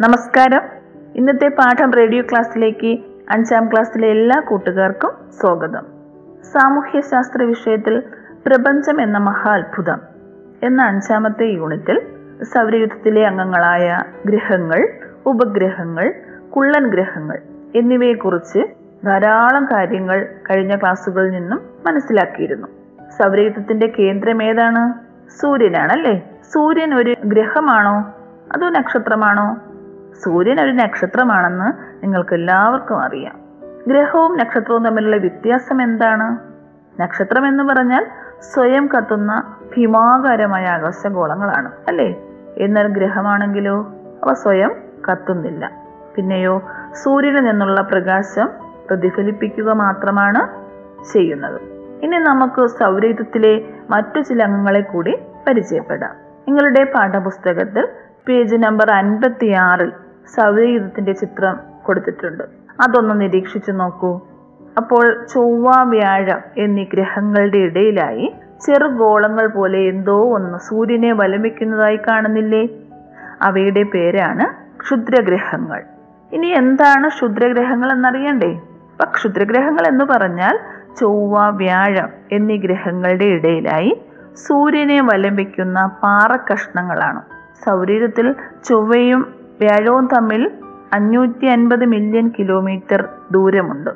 നമസ്കാരം. ഇന്നത്തെ പാഠം റേഡിയോ ക്ലാസ്സിലേക്ക് അഞ്ചാം ക്ലാസ്സിലെ എല്ലാ കൂട്ടുകാർക്കും സ്വാഗതം. സാമൂഹ്യശാസ്ത്ര വിഷയത്തിൽ പ്രപഞ്ചം എന്ന മഹാത്ഭുതം എന്ന അഞ്ചാമത്തെ യൂണിറ്റിൽ സൗരയുദ്ധത്തിലെ അംഗങ്ങളായ ഗ്രഹങ്ങൾ ഉപഗ്രഹങ്ങൾ കുള്ളൻ ഗ്രഹങ്ങൾ എന്നിവയെക്കുറിച്ച് ധാരാളം കാര്യങ്ങൾ കഴിഞ്ഞ ക്ലാസ്സുകളിൽ നിന്നും മനസ്സിലാക്കിയിരുന്നു. സൗരയുദ്ധത്തിന്റെ കേന്ദ്രം ഏതാണ്? സൂര്യനാണല്ലേ? സൂര്യൻ ഒരു ഗ്രഹമാണോ? അതോ നക്ഷത്രമാണോ? സൂര്യൻ ഒരു നക്ഷത്രമാണെന്ന് നിങ്ങൾക്ക് എല്ലാവർക്കും അറിയാം. ഗ്രഹവും നക്ഷത്രവും തമ്മിലുള്ള വ്യത്യാസം എന്താണ്? നക്ഷത്രം എന്ന് പറഞ്ഞാൽ സ്വയം കത്തുന്ന ഭീമാകാരമായ ആകാശഗോളങ്ങളാണ് അല്ലേ? എന്നാൽ ഗ്രഹമാണെങ്കിലോ അവ സ്വയം കത്തുന്നില്ല. പിന്നെയോ സൂര്യനിൽ നിന്നുള്ള പ്രകാശം പ്രതിഫലിപ്പിക്കുക മാത്രമാണ് ചെയ്യുന്നത്. ഇനി നമുക്ക് സൗരയുധത്തിലെ മറ്റു ചില അംഗങ്ങളെ കൂടി പരിചയപ്പെടാം. നിങ്ങളുടെ പാഠപുസ്തകത്തിൽ പേജ് നമ്പർ അൻപത്തിയാറിൽ സൗരയുധത്തിന്റെ ചിത്രം കൊടുത്തിട്ടുണ്ട്. അതൊന്ന് നിരീക്ഷിച്ചു നോക്കൂ. അപ്പോൾ ചൊവ്വ വ്യാഴം എന്നീ ഗ്രഹങ്ങളുടെ ഇടയിലായി ചെറുഗോളങ്ങൾ പോലെ എന്തോ ഒന്ന് സൂര്യനെ വലമിക്കുന്നതായി കാണുന്നില്ലേ? അവയുടെ പേരാണ് ക്ഷുദ്രഗ്രഹങ്ങൾ. ഇനി എന്താണ് ക്ഷുദ്രഗ്രഹങ്ങൾ എന്നറിയണ്ടേ? അപ്പൊ ക്ഷുദ്രഗ്രഹങ്ങൾ എന്ന് പറഞ്ഞാൽ ചൊവ്വ വ്യാഴം എന്നീ ഗ്രഹങ്ങളുടെ ഇടയിലായി സൂര്യനെ വലംബിക്കുന്ന പാറക്കഷ്ണങ്ങളാണ്. സൗരീരത്തിൽ ചൊവ്വയും വ്യാഴവും തമ്മിൽ അഞ്ഞൂറ്റി അൻപത് മില്യൺ കിലോമീറ്റർ ദൂരമുണ്ട്.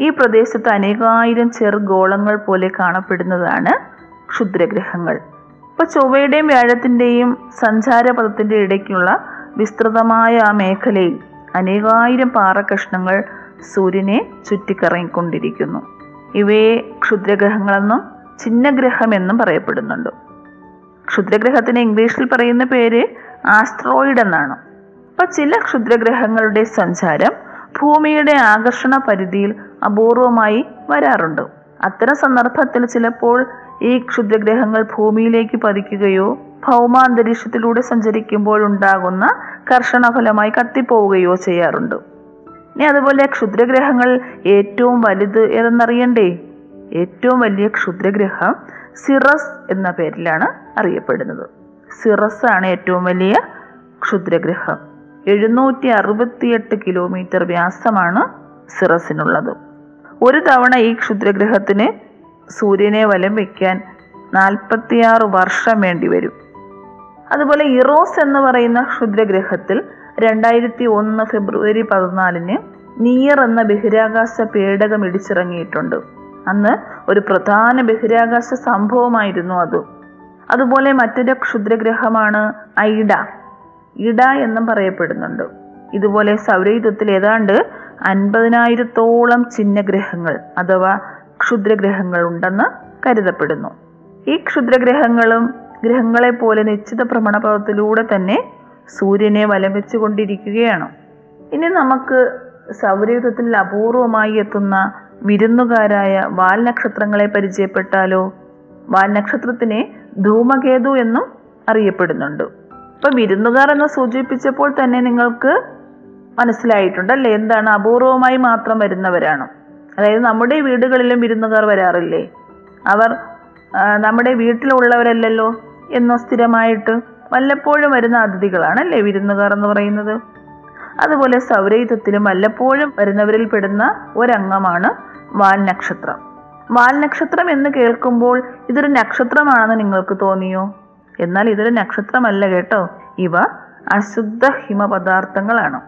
ഈ പ്രദേശത്ത് അനേകായിരം ചെറുഗോളങ്ങൾ പോലെ കാണപ്പെടുന്നതാണ് ക്ഷുദ്രഗ്രഹങ്ങൾ. ഇപ്പൊ ചൊവ്വയുടെയും വ്യാഴത്തിന്റെയും സഞ്ചാരപഥത്തിന്റെ ഇടയ്ക്കുള്ള വിസ്തൃതമായ ആ മേഖലയിൽ അനേകായിരം പാറക്കഷ്ണങ്ങൾ സൂര്യനെ ചുറ്റിക്കറങ്ങിക്കൊണ്ടിരിക്കുന്നു. ഇവയെ ക്ഷുദ്രഗ്രഹങ്ങളെന്നും ചിഹ്നഗ്രഹം എന്നും പറയപ്പെടുന്നുണ്ട്. ക്ഷുദ്രഗ്രഹത്തിന് ഇംഗ്ലീഷിൽ പറയുന്ന പേര് ആസ്ട്രോയിഡ് എന്നാണ്. അപ്പൊ ചില ക്ഷുദ്രഗ്രഹങ്ങളുടെ സഞ്ചാരം ഭൂമിയുടെ ആകർഷണ പരിധിയിൽ അപൂർവമായി വരാറുണ്ട്. അത്തരം സന്ദർഭത്തിൽ ചിലപ്പോൾ ഈ ക്ഷുദ്രഗ്രഹങ്ങൾ ഭൂമിയിലേക്ക് പതിക്കുകയോ ഭൗമാന്തരീക്ഷത്തിലൂടെ സഞ്ചരിക്കുമ്പോൾ ഉണ്ടാകുന്ന കർഷണഫലമായി കത്തിപ്പോവുകയോ ചെയ്യാറുണ്ട്. ഇനി അതുപോലെ ക്ഷുദ്രഗ്രഹങ്ങൾ ഏറ്റവും വലുത് ഏതെന്നറിയണ്ടേ? ഏറ്റവും വലിയ ക്ഷുദ്രഗ്രഹം സിറസ് എന്ന പേരിലാണ് അറിയപ്പെടുന്നത്. സിറസ് ആണ് ഏറ്റവും വലിയ ക്ഷുദ്രഗ്രഹം. എഴുന്നൂറ്റി അറുപത്തിയെട്ട് കിലോമീറ്റർ വ്യാസമാണ് സിറസിനുള്ളത്. ഒരു തവണ ഈ ക്ഷുദ്രഗ്രഹത്തിന് സൂര്യനെ വലം വയ്ക്കാൻ നാൽപ്പത്തിയാറ് വർഷം വേണ്ടി വരും. അതുപോലെ ഇറോസ് എന്ന് പറയുന്ന ക്ഷുദ്രഗ്രഹത്തിൽ രണ്ടായിരത്തി ഒന്ന് ഫെബ്രുവരി പതിനാലിന് നിയർ എന്ന ബഹിരാകാശ പേടകം ഇടിച്ചിറങ്ങിയിട്ടുണ്ട്. അന്ന് ഒരു പ്രധാന ബഹിരാകാശ സംഭവമായിരുന്നു അത്. അതുപോലെ മറ്റൊരു ക്ഷുദ്രഗ്രഹമാണ് ഐഡ. ഇഡ എന്നും പറയപ്പെടുന്നുണ്ട്. ഇതുപോലെ സൗരയുധത്തിൽ ഏതാണ്ട് അൻപതിനായിരത്തോളം ചിഹ്നഗ്രഹങ്ങൾ അഥവാ ക്ഷുദ്രഗ്രഹങ്ങൾ ഉണ്ടെന്ന് കരുതപ്പെടുന്നു. ഈ ക്ഷുദ്രഗ്രഹങ്ങളും ഗ്രഹങ്ങളെ പോലെ നിശ്ചിത ഭ്രമണപഥത്തിലൂടെ തന്നെ സൂര്യനെ വലം വെച്ചുകൊണ്ടിരിക്കുകയാണ് ഇനി നമുക്ക് സൗരയുധത്തിൽ അപൂർവമായി എത്തുന്ന വിരുന്നുകാരായ വാൽ നക്ഷത്രങ്ങളെ പരിചയപ്പെട്ടാലോ? വാൽ നക്ഷത്രത്തിനെ ധൂമകേതു എന്നും അറിയപ്പെടുന്നുണ്ട്. ഇപ്പൊ വിരുന്നുകാർ എന്ന് സൂചിപ്പിച്ചപ്പോൾ തന്നെ നിങ്ങൾക്ക് മനസ്സിലായിട്ടുണ്ടല്ലേ എന്താണ്? അപൂർവമായി മാത്രം വരുന്നവരാണ്. അതായത് നമ്മുടെ വീടുകളിലും വിരുന്നുകാർ വരാറില്ലേ? അവർ നമ്മുടെ വീട്ടിലുള്ളവരല്ലല്ലോ എന്നോ സ്ഥിരമായിട്ട് വല്ലപ്പോഴും വരുന്ന അതിഥികളാണ് അല്ലേ വിരുന്നുകാർ എന്ന് പറയുന്നത്? അതുപോലെ സൗരയുധത്തിലും വല്ലപ്പോഴും വരുന്നവരിൽ പെടുന്ന ഒരംഗമാണ് വാൽ നക്ഷത്രം വാൽ നക്ഷത്രം എന്ന് കേൾക്കുമ്പോൾ ഇതൊരു നക്ഷത്രമാണെന്ന് നിങ്ങൾക്ക് തോന്നിയോ? എന്നാൽ ഇതൊരു നക്ഷത്രമല്ല കേട്ടോ. ഇവ അശുദ്ധ ഹിമപദാർത്ഥങ്ങളാണ്.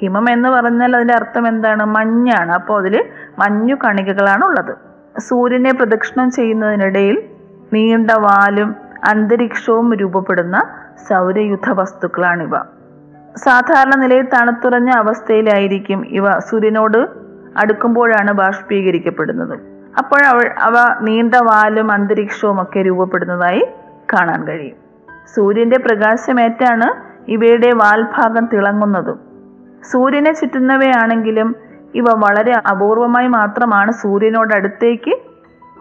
ഹിമം എന്ന് പറഞ്ഞാൽ അതിന്റെ അർത്ഥം എന്താണ്? മഞ്ഞാണ്. അപ്പോൾ അതിൽ മഞ്ഞു കണികകളാണ് ഉള്ളത്. സൂര്യനെ പ്രദക്ഷിണം ചെയ്യുന്നതിനിടയിൽ നീണ്ട വാലും അന്തരീക്ഷവും രൂപപ്പെടുന്ന സൗരയുധ വസ്തുക്കളാണിവ സാധാരണ നിലയിൽ തണുത്തുറഞ്ഞ അവസ്ഥയിലായിരിക്കും ഇവ സൂര്യനോട് അടുക്കുമ്പോഴാണ് ബാഷ്പീകരിക്കപ്പെടുന്നത്. അപ്പോൾ അവ നീണ്ട വാലും അന്തരീക്ഷവും ഒക്കെ രൂപപ്പെടുന്നതായി കാണാൻ കഴിയും. സൂര്യന്റെ പ്രകാശമേറ്റാണ് ഇവയുടെ വാൽഭാഗം തിളങ്ങുന്നതും. സൂര്യനെ ചുറ്റുന്നവയാണെങ്കിലും ഇവ വളരെ അപൂർവമായി മാത്രമാണ് സൂര്യനോടടുത്തേക്ക്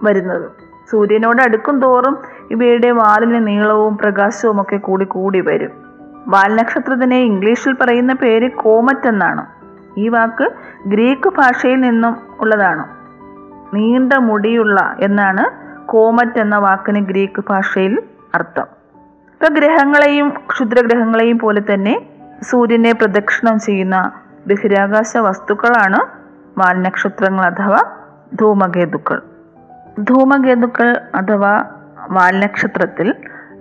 വരുന്നത്. സൂര്യനോട് അടുക്കും തോറും ഇവയുടെ വാലിന് നീളവും പ്രകാശവും ഒക്കെ കൂടി കൂടി വരും. വാൽനക്ഷത്രത്തിനെ ഇംഗ്ലീഷിൽ പറയുന്ന പേര് കോമറ്റ് എന്നാണ്. ഈ വാക്ക് ഗ്രീക്ക് ഭാഷയിൽ നിന്നും ഉള്ളതാണ്. നീണ്ട മുടിയുള്ള എന്നാണ് കോമറ്റ് എന്ന വാക്കിന് ഗ്രീക്ക് ഭാഷയിൽ അർത്ഥം. ഇപ്പൊ ഗ്രഹങ്ങളെയും ക്ഷുദ്രഗ്രഹങ്ങളെയും പോലെ തന്നെ സൂര്യനെ പ്രദക്ഷിണം ചെയ്യുന്ന ബഹിരാകാശ വസ്തുക്കളാണ് വാൽനക്ഷത്രങ്ങൾ അഥവാ ധൂമകേതുക്കൾ. ധൂമകേതുക്കൾ അഥവാ വാൽനക്ഷത്രത്തിൽ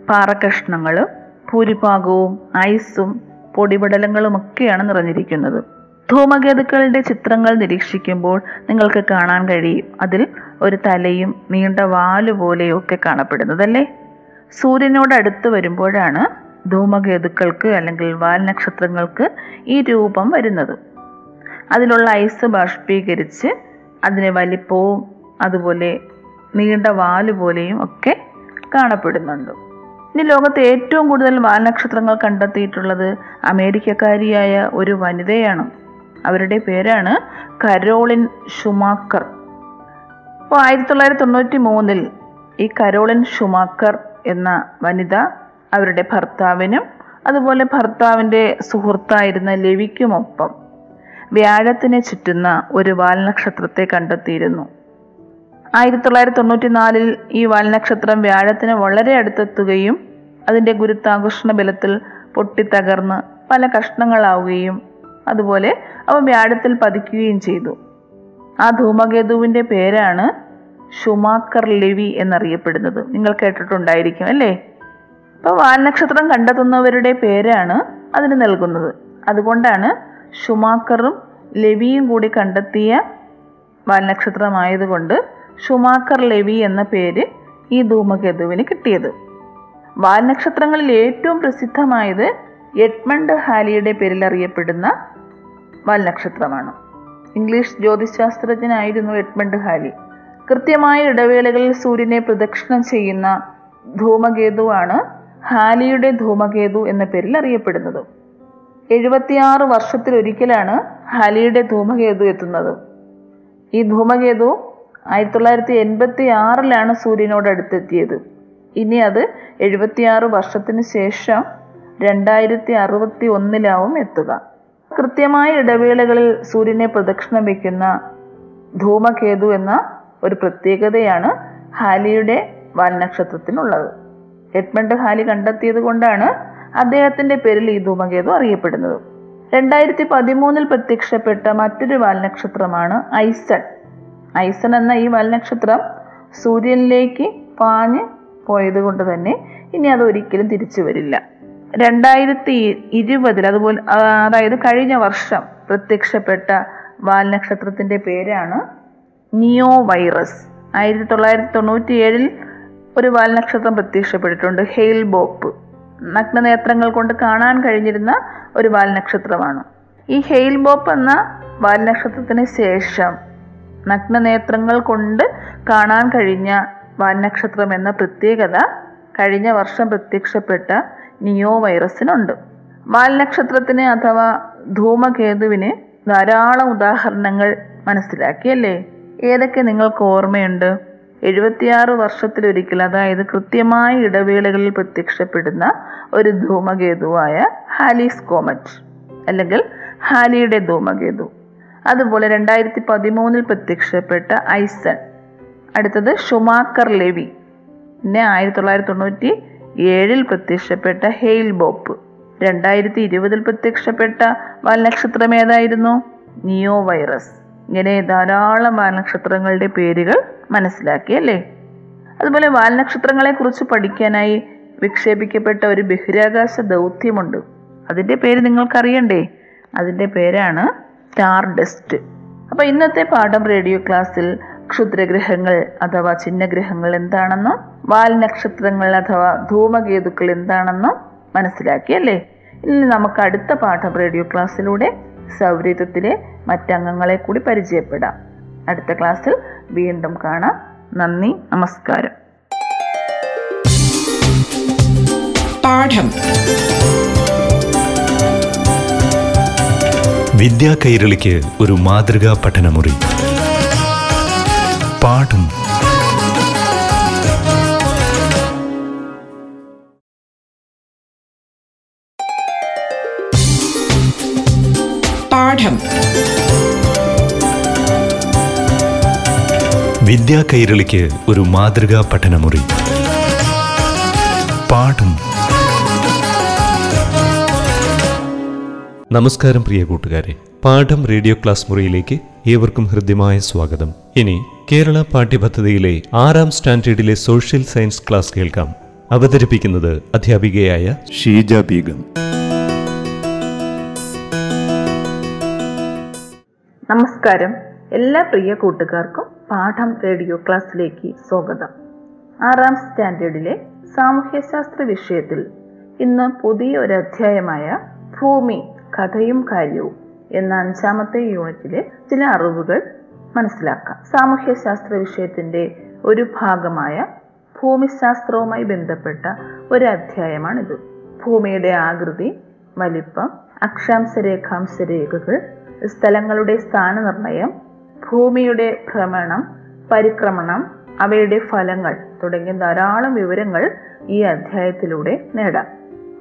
പാറക്കഷ്ണങ്ങൾ ഭൂരിഭാഗവും ഐസും പൊടിപടലങ്ങളും ഒക്കെയാണ് നിറഞ്ഞിരിക്കുന്നത്. ധൂമകേതുക്കളുടെ ചിത്രങ്ങൾ നിരീക്ഷിക്കുമ്പോൾ നിങ്ങൾക്ക് കാണാൻ കഴിയും. അതിൽ ഒരു തലയും നീണ്ട വാലുപോലെയൊക്കെ കാണപ്പെടുന്നതല്ലേ? സൂര്യനോട് അടുത്ത് വരുമ്പോഴാണ് ധൂമകേതുക്കൾക്ക് അല്ലെങ്കിൽ വാൽനക്ഷത്രങ്ങൾക്ക് ഈ രൂപം വരുന്നത്. അതിലുള്ള ഐസ് ബാഷ്പീകരിച്ച് അതിന് വലിപ്പവും അതുപോലെ നീണ്ട വാൽ പോലെയും ഒക്കെ കാണപ്പെടുന്നുണ്ട്. ഇനി ലോകത്ത് ഏറ്റവും കൂടുതൽ വാൽനക്ഷത്രങ്ങൾ കണ്ടെത്തിയിട്ടുള്ളത് അമേരിക്കക്കാരിയായ ഒരു വനിതയാണ്. അവരുടെ പേരാണ് കരോളിൻ ഷുമാക്കർ. അപ്പോൾ ആയിരത്തി തൊള്ളായിരത്തി തൊണ്ണൂറ്റി മൂന്നിൽ ഈ കരോളിൻ ഷുമാക്കർ എന്ന വനിത അവരുടെ ഭർത്താവിനും അതുപോലെ ഭർത്താവിന്റെ സുഹൃത്തായിരുന്ന ലവിക്കുമൊപ്പം വ്യാഴത്തിനെ ചുറ്റുന്ന ഒരു വാൽനക്ഷത്രത്തെ കണ്ടെത്തിയിരുന്നു. ആയിരത്തി തൊള്ളായിരത്തി തൊണ്ണൂറ്റി നാലിൽ ഈ വാൽനക്ഷത്രം വ്യാഴത്തിന് വളരെ അടുത്തെത്തുകയും അതിന്റെ ഗുരുത്വാകർഷണ ബലത്തിൽ പൊട്ടിത്തകർന്ന് പല കഷ്ണങ്ങളാവുകയും അതുപോലെ അവ വ്യാഴത്തിൽ പതിക്കുകയും ചെയ്തു. ആ ധൂമകേതുവിന്റെ പേരാണ് ഷുമാക്കർ ലെവി എന്നറിയപ്പെടുന്നത്. നിങ്ങൾ കേട്ടിട്ടുണ്ടായിരിക്കും അല്ലേ? അപ്പോൾ വാൽനക്ഷത്രം കണ്ടെത്തുന്നവരുടെ പേരാണ് അതിന് നൽകുന്നത്. അതുകൊണ്ടാണ് ഷുമാക്കറും ലെവിയും കൂടി കണ്ടെത്തിയ വാൽനക്ഷത്രമായതുകൊണ്ട് ഷുമാക്കർ ലെവി എന്ന പേര് ഈ ധൂമകേതുവിന് കിട്ടിയത്. വാൽനക്ഷത്രങ്ങളിൽ ഏറ്റവും പ്രസിദ്ധമായത് എഡ്മണ്ട് ഹാലിയുടെ പേരിൽ അറിയപ്പെടുന്ന വാൽനക്ഷത്രമാണ്. English ജ്യോതിശാസ്ത്രജ്ഞനായിരുന്നു Edmund ഹാലി. കൃത്യമായ ഇടവേളകളിൽ സൂര്യനെ പ്രദക്ഷിണം ചെയ്യുന്ന ധൂമകേതുവാണ് ഹാലിയുടെ ധൂമകേതു എന്ന പേരിൽ അറിയപ്പെടുന്നത്. എഴുപത്തിയാറ് വർഷത്തിലൊരിക്കലാണ് ഹാലിയുടെ ധൂമകേതു എത്തുന്നത്. ഈ ധൂമകേതു ആയിരത്തി തൊള്ളായിരത്തി എൺപത്തി ആറിലാണ് സൂര്യനോട് അടുത്തെത്തിയത്. ഇനി അത് എഴുപത്തിയാറ് വർഷത്തിന് ശേഷം രണ്ടായിരത്തി അറുപത്തി ഒന്നിലാവും എത്തുക. കൃത്യമായ ഇടവേളകളിൽ സൂര്യനെ പ്രദക്ഷിണം വയ്ക്കുന്ന ധൂമകേതു എന്ന ഒരു പ്രത്യേകതയാണ് ഹാലിയുടെ വാൽനക്ഷത്രത്തിനുള്ളത്. എഡ്മണ്ട് ഹാലി കണ്ടെത്തിയത് കൊണ്ടാണ് അദ്ദേഹത്തിന്റെ പേരിൽ ഈ ധൂമകേതു അറിയപ്പെടുന്നത്. രണ്ടായിരത്തി പതിമൂന്നിൽ പ്രത്യക്ഷപ്പെട്ട മറ്റൊരു വാൽനക്ഷത്രമാണ് ഐസൺ. ഐസൺ എന്ന ഈ വാൽനക്ഷത്രം സൂര്യനിലേക്ക് പാഞ്ഞ് പോയത് കൊണ്ട് തന്നെ ഇനി അത് ഒരിക്കലും തിരിച്ചു വരില്ല. രണ്ടായിരത്തി ഇരുപതിൽ അതുപോലെ അതായത് കഴിഞ്ഞ വർഷം പ്രത്യക്ഷപ്പെട്ട വാൽനക്ഷത്രത്തിന്റെ പേരാണ് നിയോ വൈറസ് ആയിരത്തി തൊള്ളായിരത്തി തൊണ്ണൂറ്റി ഏഴിൽ ഒരു വാൽനക്ഷത്രം പ്രത്യക്ഷപ്പെട്ടിട്ടുണ്ട്. Hale Bopp. നഗ്നനേത്രങ്ങൾ കൊണ്ട് കാണാൻ കഴിഞ്ഞിരുന്ന ഒരു വാൽനക്ഷത്രമാണ്. ഈ ഹെയിൽ ബോപ്പ് എന്ന വാൽനക്ഷത്രത്തിന് ശേഷം നഗ്നനേത്രങ്ങൾ കൊണ്ട് കാണാൻ കഴിഞ്ഞ വാൽനക്ഷത്രം എന്ന പ്രത്യേകത കഴിഞ്ഞ വർഷം പ്രത്യക്ഷപ്പെട്ട നിയോ വൈറസിനുണ്ട് വാൽനക്ഷത്രത്തിന് അഥവാ ധൂമകേതുവിന് ധാരാളം ഉദാഹരണങ്ങൾ മനസ്സിലാക്കിയല്ലേ? ഏതൊക്കെ നിങ്ങൾക്ക് ഓർമ്മയുണ്ട്? എഴുപത്തിയാറ് വർഷത്തിലൊരിക്കൽ അതായത് കൃത്യമായ ഇടവേളകളിൽ പ്രത്യക്ഷപ്പെടുന്ന ഒരു ധൂമകേതുവായ ഹാലിസ് കോമറ്റ് അല്ലെങ്കിൽ ഹാലിയുടെ ധൂമകേതു. അതുപോലെ രണ്ടായിരത്തി പതിമൂന്നിൽ പ്രത്യക്ഷപ്പെട്ട ഐസൺ. അടുത്തത് ഷുമാക്കർ ലെവി. പിന്നെ ആയിരത്തി തൊള്ളായിരത്തി തൊണ്ണൂറ്റി ഏഴിൽ പ്രത്യക്ഷപ്പെട്ട ഹെയിൽ ബോപ്പ്. രണ്ടായിരത്തി ഇരുപതിൽ പ്രത്യക്ഷപ്പെട്ട വാൽനക്ഷത്രം ഏതായിരുന്നു? നിയോ വൈറസ് ഇങ്ങനെ ധാരാളം വാൽനക്ഷത്രങ്ങളുടെ പേരുകൾ മനസ്സിലാക്കി അല്ലേ? അതുപോലെ വാൽനക്ഷത്രങ്ങളെ കുറിച്ച് പഠിക്കാനായി വിക്ഷേപിക്കപ്പെട്ട ഒരു ബഹിരാകാശ ദൗത്യമുണ്ട്. അതിന്റെ പേര് നിങ്ങൾക്കറിയണ്ടേ? അതിന്റെ പേരാണ് സ്റ്റാർ ഡസ്റ്റ് അപ്പോൾ ഇന്നത്തെ പാഠം റേഡിയോ ക്ലാസ്സിൽ ക്ഷുദ്രഗ്രഹങ്ങൾ അഥവാ ചിഹ്നഗ്രഹങ്ങൾ എന്താണെന്നും വാൽനക്ഷത്രങ്ങൾ അഥവാ ധൂമകേതുക്കൾ എന്താണെന്നും മനസ്സിലാക്കി അല്ലേ? ഇനി നമുക്ക് അടുത്ത പാഠം റേഡിയോ ക്ലാസ്സിലൂടെ സൗരീതത്തിലെ മറ്റംഗങ്ങളെ കൂടി പരിചയപ്പെടാം. അടുത്ത ക്ലാസ്സിൽ വീണ്ടും കാണാം. നന്ദി നമസ്കാരം. പാഠം. വിദ്യാ കൈരളിക്ക് ഒരു മാതൃകാ പഠനമുറി. പാഠം വിദ്യാ കൈരളിക്ക് ഒരു മാതൃകാ പഠനമുറി. പാഠം. നമസ്കാരം പ്രിയ കൂട്ടുകാരെ. പാഠം റേഡിയോ ക്ലാസ് മുറിയിലേക്ക് ഏവർക്കും ഹൃദ്യമായ സ്വാഗതം. ഇനി കേരള പാഠ്യപദ്ധതിയിലെ ആറാം സ്റ്റാൻഡേർഡിലെ സോഷ്യൽ സയൻസ് ക്ലാസ് കേൾക്കാം. അവതരിപ്പിക്കുന്നത് അധ്യാപികയായ ഷീജ ബീഗം. നമസ്കാരം. എല്ലാ പ്രിയ കൂട്ടുകാർക്കും പാഠം റേഡിയോ ക്ലാസ്സിലേക്ക് സ്വാഗതം. ആറാം സ്റ്റാൻഡേർഡിലെ സാമൂഹ്യശാസ്ത്ര വിഷയത്തിൽ ഇന്ന് പുതിയ ഒരു അധ്യായമായ ഭൂമി കഥയും കാര്യവും എന്ന അഞ്ചാമത്തെ യൂണിറ്റിലെ ചില അറിവുകൾ മനസ്സിലാക്കാം. സാമൂഹ്യശാസ്ത്ര വിഷയത്തിന്റെ ഒരു ഭാഗമായ ഭൂമിശാസ്ത്രവുമായി ബന്ധപ്പെട്ട ഒരു അധ്യായമാണിത്. ഭൂമിയുടെ ആകൃതി വലിപ്പം അക്ഷാംശ രേഖാംശ രേഖകൾ സ്ഥലങ്ങളുടെ സ്ഥാനനിർണയം ഭൂമിയുടെ ഭ്രമണം പരിക്രമണം അവയുടെ ഫലങ്ങൾ തുടങ്ങിയ ധാരാളം വിവരങ്ങൾ ഈ അധ്യായത്തിലൂടെ നേടാം.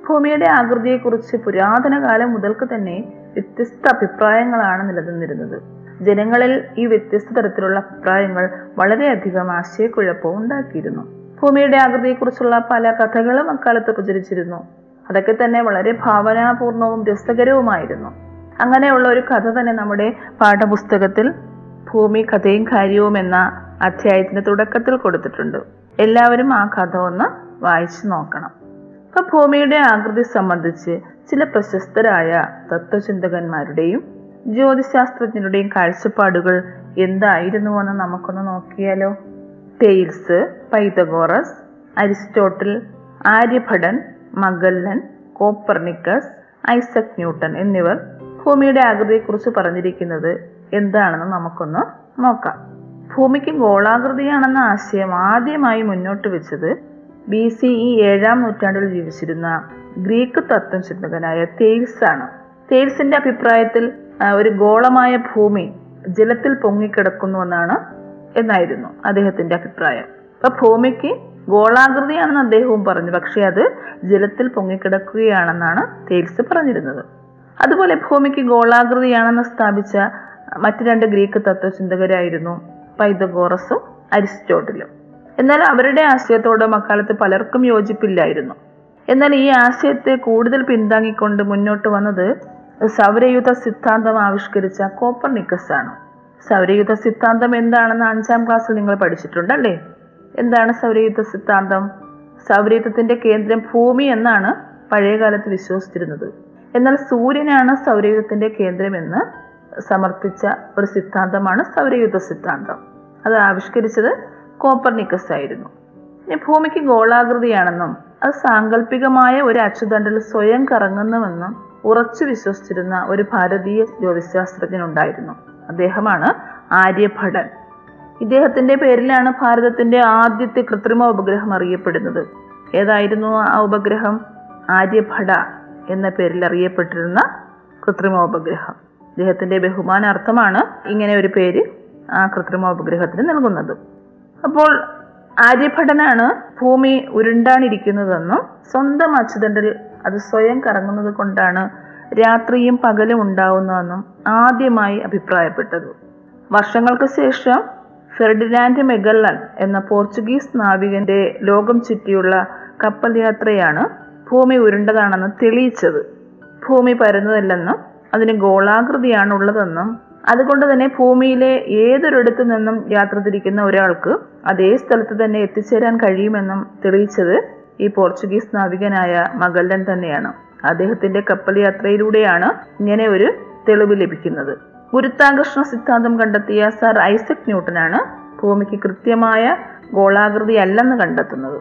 ഭൂമിയുടെ ആകൃതിയെക്കുറിച്ച് പുരാതന കാലം മുതൽക്ക് തന്നെ വ്യത്യസ്ത അഭിപ്രായങ്ങളാണ് നിലനിന്നിരുന്നത്. ജനങ്ങളിൽ ഈ വ്യത്യസ്ത തരത്തിലുള്ള അഭിപ്രായങ്ങൾ വളരെയധികം ആശയക്കുഴപ്പവും ഉണ്ടാക്കിയിരുന്നു. ഭൂമിയുടെ ആകൃതിയെക്കുറിച്ചുള്ള പല കഥകളും അക്കാലത്ത് പ്രചരിച്ചിരുന്നു. അതൊക്കെ തന്നെ വളരെ ഭാവനാപൂർണവും രസകരവുമായിരുന്നു. അങ്ങനെയുള്ള ഒരു കഥ തന്നെ നമ്മുടെ പാഠപുസ്തകത്തിൽ ഭൂമി കഥയും കാര്യവും എന്ന അധ്യായത്തിന്റെ തുടക്കത്തിൽ കൊടുത്തിട്ടുണ്ട്. എല്ലാവരും ആ കഥ ഒന്ന് വായിച്ചു നോക്കണം. അപ്പൊ ഭൂമിയുടെ ആകൃതി സംബന്ധിച്ച് ചില പ്രശസ്തരായ തത്വചിന്തകന്മാരുടെയും ജ്യോതിശാസ്ത്രജ്ഞരുടെയും കാഴ്ചപ്പാടുകൾ എന്തായിരുന്നു എന്ന് നമുക്കൊന്ന് നോക്കിയാലോ? Thales Pythagoras Aristotle Aryabhata Magellan Copernicus Isaac Newton എന്നിവർ ഭൂമിയുടെ ആകൃതിയെക്കുറിച്ച് പറഞ്ഞിരിക്കുന്നത് എന്താണെന്ന് നമുക്കൊന്ന് നോക്കാം. ഭൂമിക്ക് ഗോളാകൃതിയാണെന്ന ആശയം ആദ്യമായി മുന്നോട്ട് വെച്ചത് ബി സി ഇ ഏഴാം നൂറ്റാണ്ടിൽ ജീവിച്ചിരുന്ന ഗ്രീക്ക് തത്വചിന്തകനായ തേൽസ് ആണ്. തേൽസിന്റെ അഭിപ്രായത്തിൽ ഒരു ഗോളമായ ഭൂമി ജലത്തിൽ പൊങ്ങിക്കിടക്കുന്നുവെന്നാണ് എന്നായിരുന്നു അദ്ദേഹത്തിന്റെ അഭിപ്രായം. അപ്പൊ ഭൂമിക്ക് ഗോളാകൃതിയാണെന്ന് അദ്ദേഹവും പറഞ്ഞു പക്ഷേ അത് ജലത്തിൽ പൊങ്ങിക്കിടക്കുകയാണെന്നാണ് തേൽസ് പറഞ്ഞിരുന്നത്. അതുപോലെ ഭൂമിക്ക് ഗോളാകൃതിയാണെന്ന് സ്ഥാപിച്ച മറ്റു രണ്ട് ഗ്രീക്ക് തത്വചിന്തകരായിരുന്നു പൈതഗോറസും അരിസ്റ്റോട്ടിലും. എന്നാൽ അവരുടെ ആശയത്തോട് അക്കാലത്ത് പലർക്കും യോജിപ്പില്ലായിരുന്നു. എന്നാൽ ഈ ആശയത്തെ കൂടുതൽ പിന്താങ്ങിക്കൊണ്ട് മുന്നോട്ട് വന്നത് സൗരയുധ സിദ്ധാന്തം ആവിഷ്കരിച്ച കോപ്പർനിക്കസ് ആണ് സൗരയുധ സിദ്ധാന്തം എന്താണെന്ന് അഞ്ചാം ക്ലാസ്സിൽ നിങ്ങൾ പഠിച്ചിട്ടുണ്ടല്ലേ? എന്താണ് സൗരയുധ സിദ്ധാന്തം? സൗരയുധത്തിന്റെ കേന്ദ്രം ഭൂമി എന്നാണ് പഴയകാലത്ത് വിശ്വസിച്ചിരുന്നത്. എന്നാൽ സൂര്യനാണ് സൗരയുധത്തിന്റെ കേന്ദ്രമെന്ന് സമർത്ഥിച്ച ഒരു സിദ്ധാന്തമാണ് സൗരയുദ്ധ സിദ്ധാന്തം. അത് ആവിഷ്കരിച്ചത് കോപ്പർനിക്കസ് ആയിരുന്നു. ഇനി ഭൂമിക്ക് ഗോളാകൃതിയാണെന്നും അത് സാങ്കല്പികമായ ഒരു അച്ചുതണ്ടിൽ സ്വയം കറങ്ങുന്നുവെന്നും ഉറച്ചു വിശ്വസിച്ചിരുന്ന ഒരു ഭാരതീയ ജ്യോതിശാസ്ത്രജ്ഞനുണ്ടായിരുന്നു. അദ്ദേഹമാണ് ആര്യഭടൻ. ഇദ്ദേഹത്തിന്റെ പേരിലാണ് ഭാരതത്തിന്റെ ആദ്യത്തെ കൃത്രിമ ഉപഗ്രഹം അറിയപ്പെടുന്നത്. ഏതായിരുന്നു ആ ഉപഗ്രഹം? ആര്യഭട എന്ന പേരിൽ അറിയപ്പെട്ടിരുന്ന കൃത്രിമ ഉപഗ്രഹം. ഇദ്ദേഹത്തിന്റെ ബഹുമാനാർത്ഥമാണ് ഇങ്ങനെ ഒരു പേര് ആ കൃത്രിമ ഉപഗ്രഹത്തിന് നൽകുന്നത്. അപ്പോൾ ആര്യഭടനാണ് ഭൂമി ഉരുണ്ടാണിരിക്കുന്നതെന്നും സ്വന്തം അച്ചുതണ്ടിൽ അത് സ്വയം കറങ്ങുന്നത് കൊണ്ടാണ് രാത്രിയും പകലും ഉണ്ടാവുന്നതെന്നും ആദ്യമായി അഭിപ്രായപ്പെട്ടത്. വർഷങ്ങൾക്ക് ശേഷം ഫെർഡിനാൻഡ് മെഗല്ലൻ എന്ന പോർച്ചുഗീസ് നാവികന്റെ ലോകം ചുറ്റിയുള്ള കപ്പൽ യാത്രയാണ് ഭൂമി ഉരുണ്ടതാണെന്ന് തെളിയിച്ചത്. ഭൂമി പരന്നതല്ലെന്നും അതിന് ഗോളാകൃതിയാണ് ഉള്ളതെന്നും അതുകൊണ്ട് തന്നെ ഭൂമിയിലെ ഏതൊരിടത്തു നിന്നും യാത്ര തിരിക്കുന്ന ഒരാൾക്ക് അതേ സ്ഥലത്ത് തന്നെ എത്തിച്ചേരാൻ കഴിയുമെന്നും തെളിയിച്ചത് ഈ പോർച്ചുഗീസ് നാവികനായ മഗല്ലൻ തന്നെയാണ്. അദ്ദേഹത്തിന്റെ കപ്പൽ യാത്രയിലൂടെയാണ് ഇങ്ങനെ ഒരു തെളിവ് ലഭിക്കുന്നത്. ഗുരുത്താകർഷണ സിദ്ധാന്തം കണ്ടെത്തിയ സർ ഐസക് ന്യൂട്ടനാണ് ഭൂമിക്ക് കൃത്യമായ ഗോളാകൃതി അല്ലെന്ന് കണ്ടെത്തുന്നത്.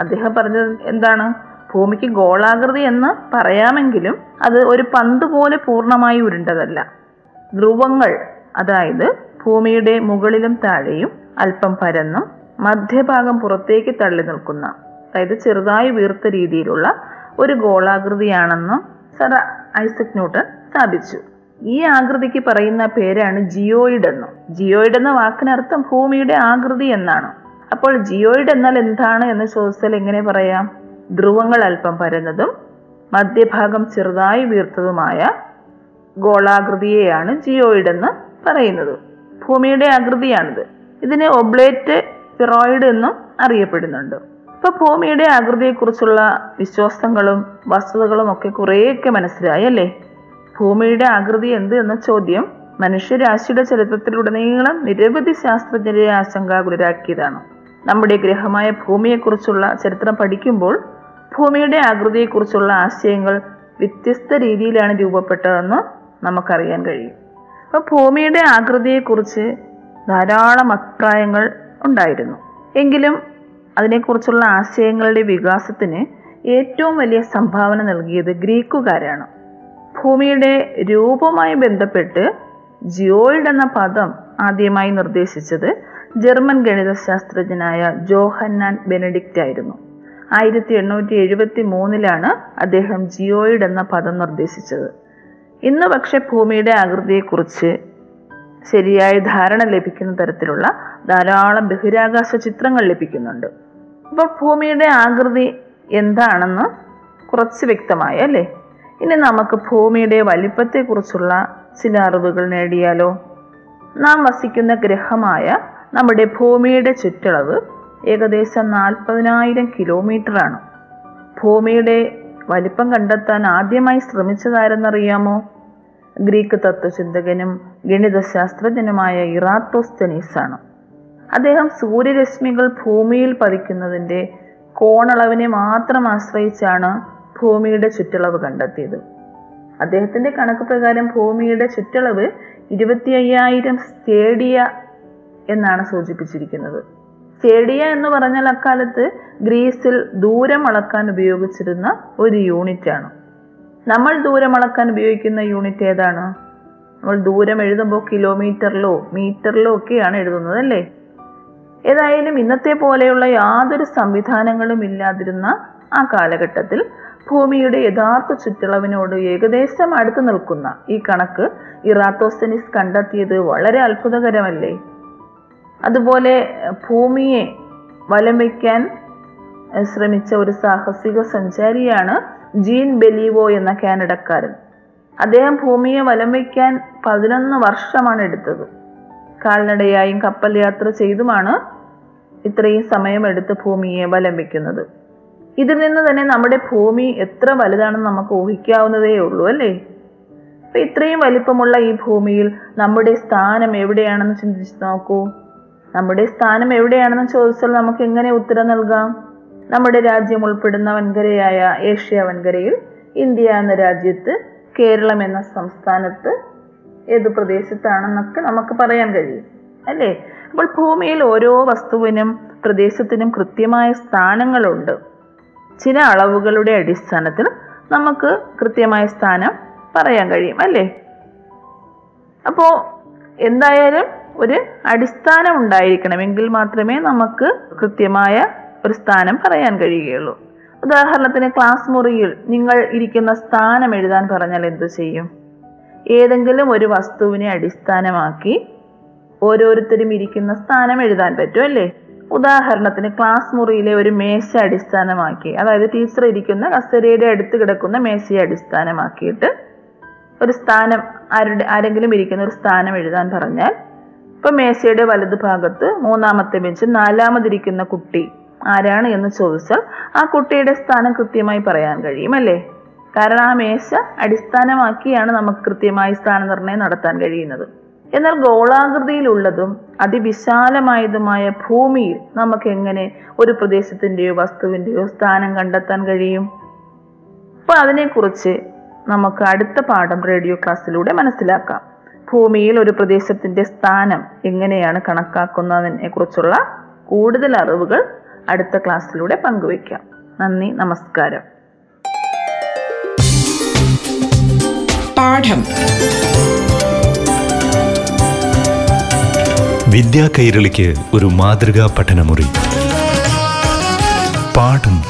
അദ്ദേഹം പറഞ്ഞത് എന്താണ്? ഭൂമിക്ക് ഗോളാകൃതി എന്ന് പറയാമെങ്കിലും അത് ഒരു പന്ത് പോലെ പൂർണമായി ഉരുണ്ടതല്ല. ധ്രുവങ്ങൾ അതായത് ഭൂമിയുടെ മുകളിലും താഴെയും അല്പം പരന്നും മധ്യഭാഗം പുറത്തേക്ക് തള്ളി നിൽക്കുന്ന അതായത് ചെറുതായി വീർത്ത രീതിയിലുള്ള ഒരു ഗോളാകൃതിയാണെന്ന് സർ ഐസക് ന്യൂട്ടൺ സ്ഥാപിച്ചു. ഈ ആകൃതിക്ക് പറയുന്ന പേരാണ് ജിയോയിഡ് എന്നും. ജിയോയിഡ് എന്ന വാക്കിനർത്ഥം ഭൂമിയുടെ ആകൃതി എന്നാണ്. അപ്പോൾ ജിയോയിഡ് എന്നാൽ എന്താണ് എന്ന് ചോദിച്ചാൽ എങ്ങനെ പറയാം? ധ്രുവങ്ങൾ അല്പം പരന്നതും മധ്യഭാഗം ചെറുതായി വീർത്തതുമായ ഗോളാകൃതിയെയാണ് ജിയോയിഡ് എന്ന് പറയുന്നത്. ഭൂമിയുടെ ആകൃതിയാണിത്. ഇതിനെ ഒബ്ലേറ്റ് സിറോയിഡ് എന്നും അറിയപ്പെടുന്നുണ്ട്. ഇപ്പൊ ഭൂമിയുടെ ആകൃതിയെക്കുറിച്ചുള്ള വിശ്വാസങ്ങളും വസ്തുതകളും ഒക്കെ കുറേയൊക്കെ മനസ്സിലായി അല്ലേ ഭൂമിയുടെ ആകൃതി എന്ത് എന്ന ചോദ്യം മനുഷ്യരാശിയുടെ ചരിത്രത്തിലുടനീളം നിരവധി ശാസ്ത്രജ്ഞരെ ആശങ്കാകുലരാക്കിയതാണ്. നമ്മുടെ ഗ്രഹമായ ഭൂമിയെക്കുറിച്ചുള്ള ചരിത്രം പഠിക്കുമ്പോൾ ഭൂമിയുടെ ആകൃതിയെക്കുറിച്ചുള്ള ആശയങ്ങൾ വ്യത്യസ്ത രീതിയിലാണ് രൂപപ്പെട്ടതെന്ന് നമുക്കറിയാൻ കഴിയും. അപ്പോൾ ഭൂമിയുടെ ആകൃതിയെക്കുറിച്ച് ധാരാളം അഭിപ്രായങ്ങൾ ഉണ്ടായിരുന്നു. എങ്കിലും അതിനെക്കുറിച്ചുള്ള ആശയങ്ങളുടെ വികാസത്തിന് ഏറ്റവും വലിയ സംഭാവന നൽകിയത് ഗ്രീക്കുകാരാണ്. ഭൂമിയുടെ രൂപവുമായി ബന്ധപ്പെട്ട് ജിയോയിഡ് എന്ന പദം ആദ്യമായി നിർദ്ദേശിച്ചത് ജർമ്മൻ ഗണിതശാസ്ത്രജ്ഞനായ ജോഹന്നാൻ ബെനഡിക്റ്റ് ആയിരുന്നു ആയിരത്തി എണ്ണൂറ്റി എഴുപത്തി മൂന്നിലാണ് അദ്ദേഹം ജിയോയിഡ് എന്ന പദം നിർദ്ദേശിച്ചത്. ഇന്ന് പക്ഷെ ഭൂമിയുടെ ആകൃതിയെക്കുറിച്ച് ശരിയായ ധാരണ ലഭിക്കുന്ന തരത്തിലുള്ള ധാരാളം ബഹിരാകാശ ചിത്രങ്ങൾ ലഭിക്കുന്നുണ്ട്. അപ്പോൾ ഭൂമിയുടെ ആകൃതി എന്താണെന്ന് കുറച്ച് വ്യക്തമായി അല്ലേ? ഇനി നമുക്ക് ഭൂമിയുടെ വലിപ്പത്തെക്കുറിച്ചുള്ള ചില അറിവുകൾ നേടിയാലോ? നാം വസിക്കുന്ന ഗ്രഹമായ നമ്മുടെ ഭൂമിയുടെ ചുറ്റളവ് ഏകദേശം നാൽപ്പതിനായിരം കിലോമീറ്ററാണ്. ഭൂമിയുടെ വലിപ്പം കണ്ടെത്താൻ ആദ്യമായി ശ്രമിച്ചതാരെന്നറിയാമോ? ഗ്രീക്ക് തത്വചിന്തകനും ഗണിതശാസ്ത്രജ്ഞനുമായ ഇറാത്തോസ്തനീസ് ആണ് അദ്ദേഹം സൂര്യരശ്മികൾ ഭൂമിയിൽ പതിക്കുന്നതിന്റെ കോണളവിനെ മാത്രം ആശ്രയിച്ചാണ് ഭൂമിയുടെ ചുറ്റളവ് കണ്ടെത്തിയത്. അദ്ദേഹത്തിന്റെ കണക്ക് പ്രകാരം ഭൂമിയുടെ ചുറ്റളവ് ഇരുപത്തി അയ്യായിരം സ്റ്റേഡിയ എന്നാണ് സൂചിപ്പിച്ചിരിക്കുന്നത്. സ്റ്റേഡിയ എന്ന് പറഞ്ഞാൽ അക്കാലത്ത് ഗ്രീസിൽ ദൂരം അളക്കാൻ ഉപയോഗിച്ചിരുന്ന ഒരു യൂണിറ്റ് ആണ്. നമ്മൾ ദൂരം അളക്കാൻ ഉപയോഗിക്കുന്ന യൂണിറ്റ് ഏതാണ്? നമ്മൾ ദൂരം എഴുതുമ്പോൾ കിലോമീറ്ററിലോ മീറ്ററിലോ ഒക്കെയാണ് എഴുതുന്നത് അല്ലേ? ഏതായാലും ഇന്നത്തെ പോലെയുള്ള യാതൊരു സംവിധാനങ്ങളും ഇല്ലാതിരുന്ന ആ കാലഘട്ടത്തിൽ ഭൂമിയുടെ യഥാർത്ഥ ചുറ്റളവിനോട് ഏകദേശം അടുത്ത് നിൽക്കുന്ന ഈ കണക്ക് ഇറാത്തോസ്തനിസ് കണ്ടെത്തിയത് വളരെ അത്ഭുതകരമല്ലേ? അതുപോലെ ഭൂമിയെ വലം വയ്ക്കാൻ ശ്രമിച്ച ഒരു സാഹസിക സഞ്ചാരിയാണ് ജീൻ ബെലീവോ എന്ന കാനഡക്കാരൻ. അദ്ദേഹം ഭൂമിയെ വലം വയ്ക്കാൻ പതിനൊന്ന് വർഷമാണ് എടുത്തത്. കാൽനടയായും കപ്പൽ യാത്ര ചെയ്തുമാണ് ഇത്രയും സമയമെടുത്ത് ഭൂമിയെ വലം വയ്ക്കുന്നത് ഇതിൽ നിന്ന് തന്നെ നമ്മുടെ ഭൂമി എത്ര വലുതാണെന്ന് നമുക്ക് ഊഹിക്കാവുന്നതേ ഉള്ളൂ അല്ലേ? അപ്പൊ ഇത്രയും വലിപ്പമുള്ള ഈ ഭൂമിയിൽ നമ്മുടെ സ്ഥാനം എവിടെയാണെന്ന് ചിന്തിച്ച് നോക്കൂ. നമ്മുടെ സ്ഥാനം എവിടെയാണെന്ന് ചോദിച്ചാൽ നമുക്ക് എങ്ങനെ ഉത്തരം നൽകാം? നമ്മുടെ രാജ്യം ഉൾപ്പെടുന്ന വൻകരയായ ഏഷ്യ വൻകരയിൽ ഇന്ത്യ എന്ന രാജ്യത്ത് കേരളം എന്ന സംസ്ഥാനത്ത് ഏത് പ്രദേശത്താണെന്നൊക്കെ നമുക്ക് പറയാൻ കഴിയും അല്ലേ? അപ്പോൾ ഭൂമിയിൽ ഓരോ വസ്തുവിനും പ്രദേശത്തിനും കൃത്യമായ സ്ഥാനങ്ങളുണ്ട്. ചില അളവുകളുടെ അടിസ്ഥാനത്തിൽ നമുക്ക് കൃത്യമായ സ്ഥാനം പറയാൻ കഴിയും അല്ലേ? അപ്പോൾ എന്തായാലും ഒരു അടിസ്ഥാനം ഉണ്ടായിരിക്കണം എങ്കിൽ മാത്രമേ നമുക്ക് കൃത്യമായ ഒരു സ്ഥാനം പറയാൻ കഴിയുകയുള്ളൂ. ഉദാഹരണത്തിന് ക്ലാസ് മുറിയിൽ നിങ്ങൾ ഇരിക്കുന്ന സ്ഥാനം എഴുതാൻ പറഞ്ഞാൽ എന്തു ചെയ്യും? ഏതെങ്കിലും ഒരു വസ്തുവിനെ അടിസ്ഥാനമാക്കി ഓരോരുത്തരും ഇരിക്കുന്ന സ്ഥാനം എഴുതാൻ പറ്റും അല്ലേ? ഉദാഹരണത്തിന് ക്ലാസ് മുറിയിലെ ഒരു മേശ അടിസ്ഥാനമാക്കി അതായത് ടീച്ചർ ഇരിക്കുന്ന കസേരയുടെ അടുത്ത് കിടക്കുന്ന മേശയെ അടിസ്ഥാനമാക്കിയിട്ട് ഒരു സ്ഥാനം ആരുടെ ആരെങ്കിലും ഇരിക്കുന്ന ഒരു സ്ഥാനം എഴുതാൻ പറഞ്ഞാൽ ഇപ്പൊ മേശയുടെ വലത് ഭാഗത്ത് മൂന്നാമത്തെ ബെഞ്ച് നാലാമതിരിക്കുന്ന കുട്ടി ആരാണ് എന്ന് ചോദിച്ചാൽ ആ കുട്ടിയുടെ സ്ഥാനം കൃത്യമായി പറയാൻ കഴിയും അല്ലേ കാരണം ആ മേശ അടിസ്ഥാനമാക്കിയാണ് നമുക്ക് കൃത്യമായി സ്ഥാനനിർണയം നടത്താൻ കഴിയുന്നത്. എന്നാൽ ഗോളാകൃതിയിലുള്ളതും അതിവിശാലമായതുമായ ഭൂമിയിൽ നമുക്ക് എങ്ങനെ ഒരു പ്രദേശത്തിന്റെയോ വസ്തുവിന്റെയോ സ്ഥാനം കണ്ടെത്താൻ കഴിയും? അപ്പോൾ അതിനെക്കുറിച്ച് നമുക്ക് അടുത്ത പാഠം റേഡിയോ ക്ലാസ്സിലൂടെ മനസ്സിലാക്കാം. ഭൂമിയിൽ ഒരു പ്രദേശത്തിന്റെ സ്ഥാനം എങ്ങനെയാണ് കണക്കാക്കുന്നതിനെ കുറിച്ചുള്ള കൂടുതൽ അറിവുകൾ അടുത്ത ക്ലാസ്സിലൂടെ പങ്കുവയ്ക്കാം. നന്ദി നമസ്കാരം. പാഠം. വിദ്യാ കൈരളിക്ക് ഒരു മാതൃകാ പഠനമുറി. പാഠം.